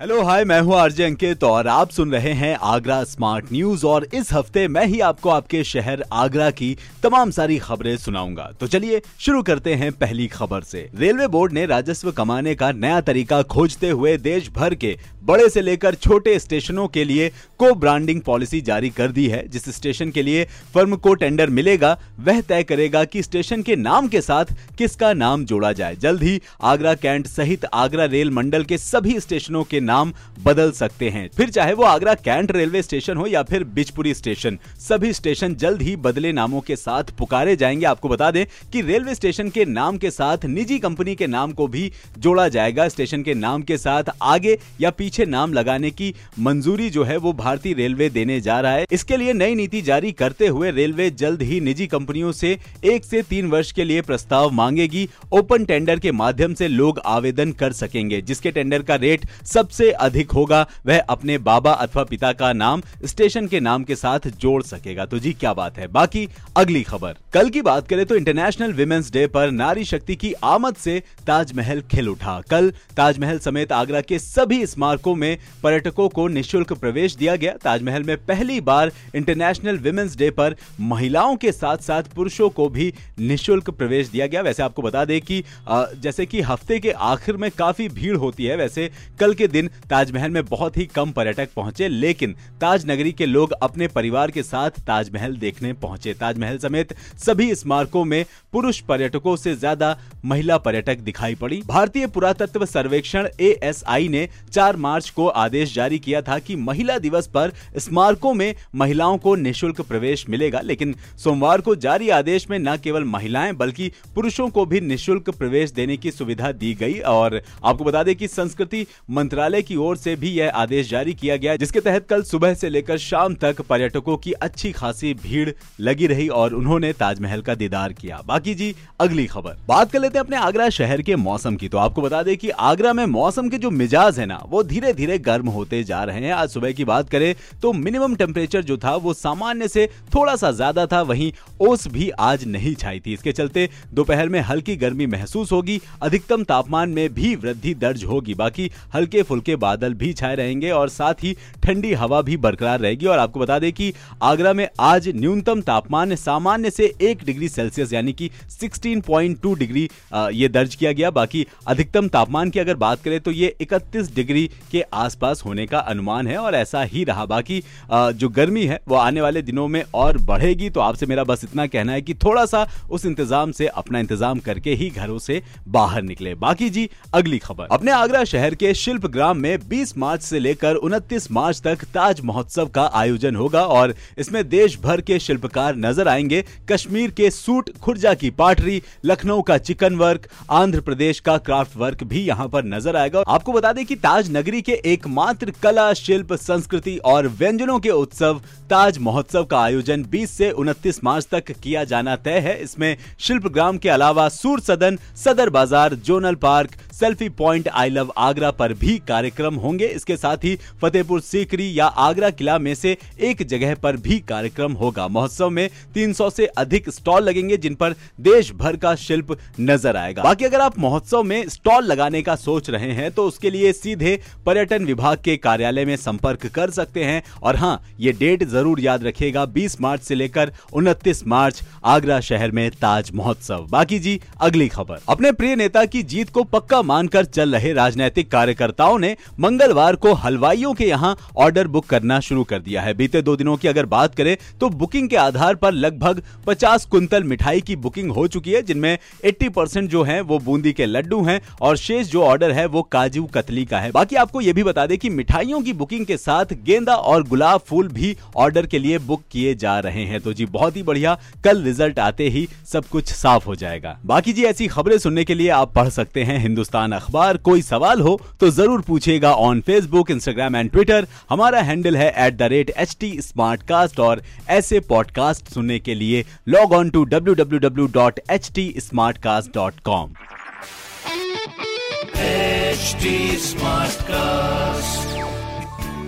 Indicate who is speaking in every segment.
Speaker 1: hello hi मैं हूँ RJ अंकित और आप सुन रहे हैं आगरा स्मार्ट न्यूज़ और इस हफ़्ते मैं ही आपको आपके शहर आगरा की तमाम सारी खबरें सुनाऊँगा। तो चलिए शुरू करते हैं पहली खबर से। रेलवे बोर्ड ने राजस्व कमाने का नया तरीका खोजते हुए देश भर के बड़े से लेकर छोटे स्टेशनों के लिए को ब्रांडिंग पॉलिसी जारी कर दी है। जिस स्टेशन के लिए फर्म को टेंडर मिलेगा, वह तय करेगा कि स्टेशन के नाम के साथ किसका नाम जोड़ा जाए। जल्द ही आगरा कैंट सहित आगरा रेल मंडल के सभी स्टेशनों के नाम बदल सकते हैं। फिर चाहे वो आगरा कैंट रेलवे स्टेशन हो या फिर बिजपुरी स्टेशन, सभी स्टेशन जल्द ही बदले नामों के साथ पुकारे जाएँगे। आपको बता दें कि रेलवे स्टेशन के नाम के साथ, निजी कंपनी के नाम को भी जोड़ा जाएगा। स्टेशन के नाम के साथ आगे या पीछे नाम लगाने की मंजूरी जो है वो भारतीय रेलवे देने जा रहा है। इसके लिए नई नीति जारी करते हुए रेलवे जल्द ही निजी कंपनियों से एक से तीन वर्ष के लिए प्रस्ताव मांगेगी। ओपन टेंडर के माध्यम से लोग आवेदन कर सकेंगे, जिसके टेंडर का रेट सबसे अधिक होगा, वह अपने बाबा अथवा पिता का नाम, स्टेशन के नाम के साथ जोड़ सकेगा। तो जी, क्या बात है। बाकी, अगली खबर। कल की बात करें तो इंटरनेशनल विमेंस डे पर नारी शक्ति की आमद से ताजमहल खिल उठा। कल ताजमहल समेत आगरा के सभी स्मारकों में पर्यटकों को निःशुल्क प्रवेश दिया गया। ताजमहल में पहली बार इंटरनेशनल विमेंस डे पर महिलाओं के साथ साथ पुरुषों को भी निःशुल्क प्रवेश दिया गया। वैसे आपको बता दें कि जैसे कि हफ़्ते के आखिर में काफ़ी भीड़ होती है, वैसे कल के दिन ताजमहल में बहुत ही कम पर्यटक पहुँचे, लेकिन ताज नगरी के लोग अपने परिवार के साथ ताजमहल देखने पहुँचे। ताजमहल समेत सभी स्मारकों में पुरुष पर्यटकों से ज़्यादा महिला पर्यटक दिखाई पड़ी। भारतीय पुरातत्व सर्वेक्षण एएसआई ने चार मार्च मार्च को आदेश जारी किया था कि महिला दिवस पर स्मारकों में महिलाओं को निशुल्क प्रवेश मिलेगा, लेकिन सोमवार को जारी आदेश में न केवल महिलाएँ, बल्कि पुरुषों को भी निशुल्क प्रवेश देने की सुविधा दी गई। और आपको बता दें कि संस्कृति मंत्रालय की ओर से भी यह आदेश जारी किया गया, जिसके तहत कल सुबह से लेकर शाम तक पर्यटकों की अच्छी खासी भीड़ लगी रही और उन्होंने ताजमहल का दीदार किया। बाकी जी, अगली खबर। बात कर लेते हैं अपने आगरा शहर के मौसम की। तो आपको बता दें कि आगरा में मौसम के जो मिजाज है ना, वो धीरे धीरे गर्म होते जा रहे हैं। आज सुबह की बात करें तो मिनिमम टेम्परेचर जो था, वो सामान्य से थोड़ा सा ज़्यादा था, वहीं ओस भी आज नहीं छाई थी। इसके चलते दोपहर में हल्की गर्मी महसूस होगी, अधिकतम तापमान में भी वृद्धि दर्ज होगी। बाकी हल्के फुल्के बादल भी छाए रहेंगे और साथ ही ठंडी हवा भी बरकरार रहेगी। और आपको बता दें कि आगरा में आज न्यूनतम तापमान सामान्य से एक डिग्री सेल्सियस, यानी कि 16.2 डिग्री ये दर्ज किया गया। बाकी अधिकतम तापमान की अगर बात करें तो ये 31 डिग्री के के आसपास होने का अनुमान है और ऐसा ही रहा। बाकी जो गर्मी है वो आने वाले दिनों में और बढ़ेगी। तो आपसे मेरा बस इतना कहना है कि थोड़ा सा उस इंतज़ाम से, अपना इंतज़ाम करके ही घरों से बाहर निकले। बाकी जी, अगली खबर। अपने आगरा शहर के शिल्प ग्राम में 20 मार्च से लेकर 29 मार्च तक ताज महोत्सव का आयोजन होगा और इसमें देश भर के शिल्पकार नज़र आएँगे। कश्मीर के सूट खुर्जा की पाटरी, लखनऊ का चिकन वर्क, आंध्र प्रदेश का क्राफ्ट वर्क भी यहाँ पर नज़र आएगा। आपको बता दें कि ताज नगरी के एकमात्र कला, शिल्प, संस्कृति और व्यंजनों के उत्सव, ताज महोत्सव का आयोजन 20 से 29 मार्च तक किया जाना तय है। इसमें शिल्प ग्राम के अलावा Sur Sadan Sadar Bazaar, zonal park, selfie point, I love Agra पर भी कार्यक्रम होंगे। इसके साथ ही फतेहपुर सीकरी या आगरा किला में से एक जगह पर भी कार्यक्रम होगा। महोत्सव में 300 से अधिक स्टॉल लगेंगे, जिन पर देश भर का शिल्प नज़र आएगा। बाकी अगर आप महोत्सव में स्टॉल लगाने का सोच रहे हैं तो उसके लिए सीधे पर्यटन विभाग के कार्यालय में संपर्क कर सकते हैं। और हाँ ये डेट ज़रूर याद रखिएगा 20 मार्च से लेकर 29 मार्च आगरा शहर में ताज महोत्सव। बाकी जी, अगली खबर। अपने प्रिय नेता की जीत को पक्का मानकर चल रहे राजनीतिक कार्यकर्ताओं ने मंगलवार को हलवाइयों के यहाँ ऑर्डर बुक करना शुरू कर दिया है। बीते दो दिनों की अगर बात करें तो बुकिंग के आधार पर लगभग 50 कुंतल मिठाई की बुकिंग हो चुकी है, जिनमें 80 परसेंट जो है, वो बूंदी के लड्डू हैं और शेष जो ऑर्डर है, वो काजू कतली का है। बाकी आपको ये भी बता दें कि मिठाइयों की बुकिंग के साथ गेंदा और गुलाब फूल भी ऑर्डर के लिए बुक किए जा रहे हैं। तो जी, बहुत ही बढ़िया, कल रिज़ल्ट आते ही सब कुछ साफ़ हो जाएगा। बाकी जी, ऐसी खबरें सुनने के लिए आप पढ़ सकते हैं हिंदुस्तान अखबार। कोई सवाल हो तो ज़रूर पूछेगा on Facebook Instagram and Twitter हमारा हैंडल है at the rate H T smart cast और ऐसे पॉडकास्ट सुनने के लिए log on to W W W dot H T smart cast dot com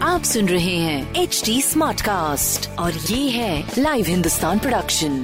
Speaker 2: आप सुन रहे हैं एच टी स्मार्ट कास्ट और ये है लाइव हिंदुस्तान प्रोडक्शन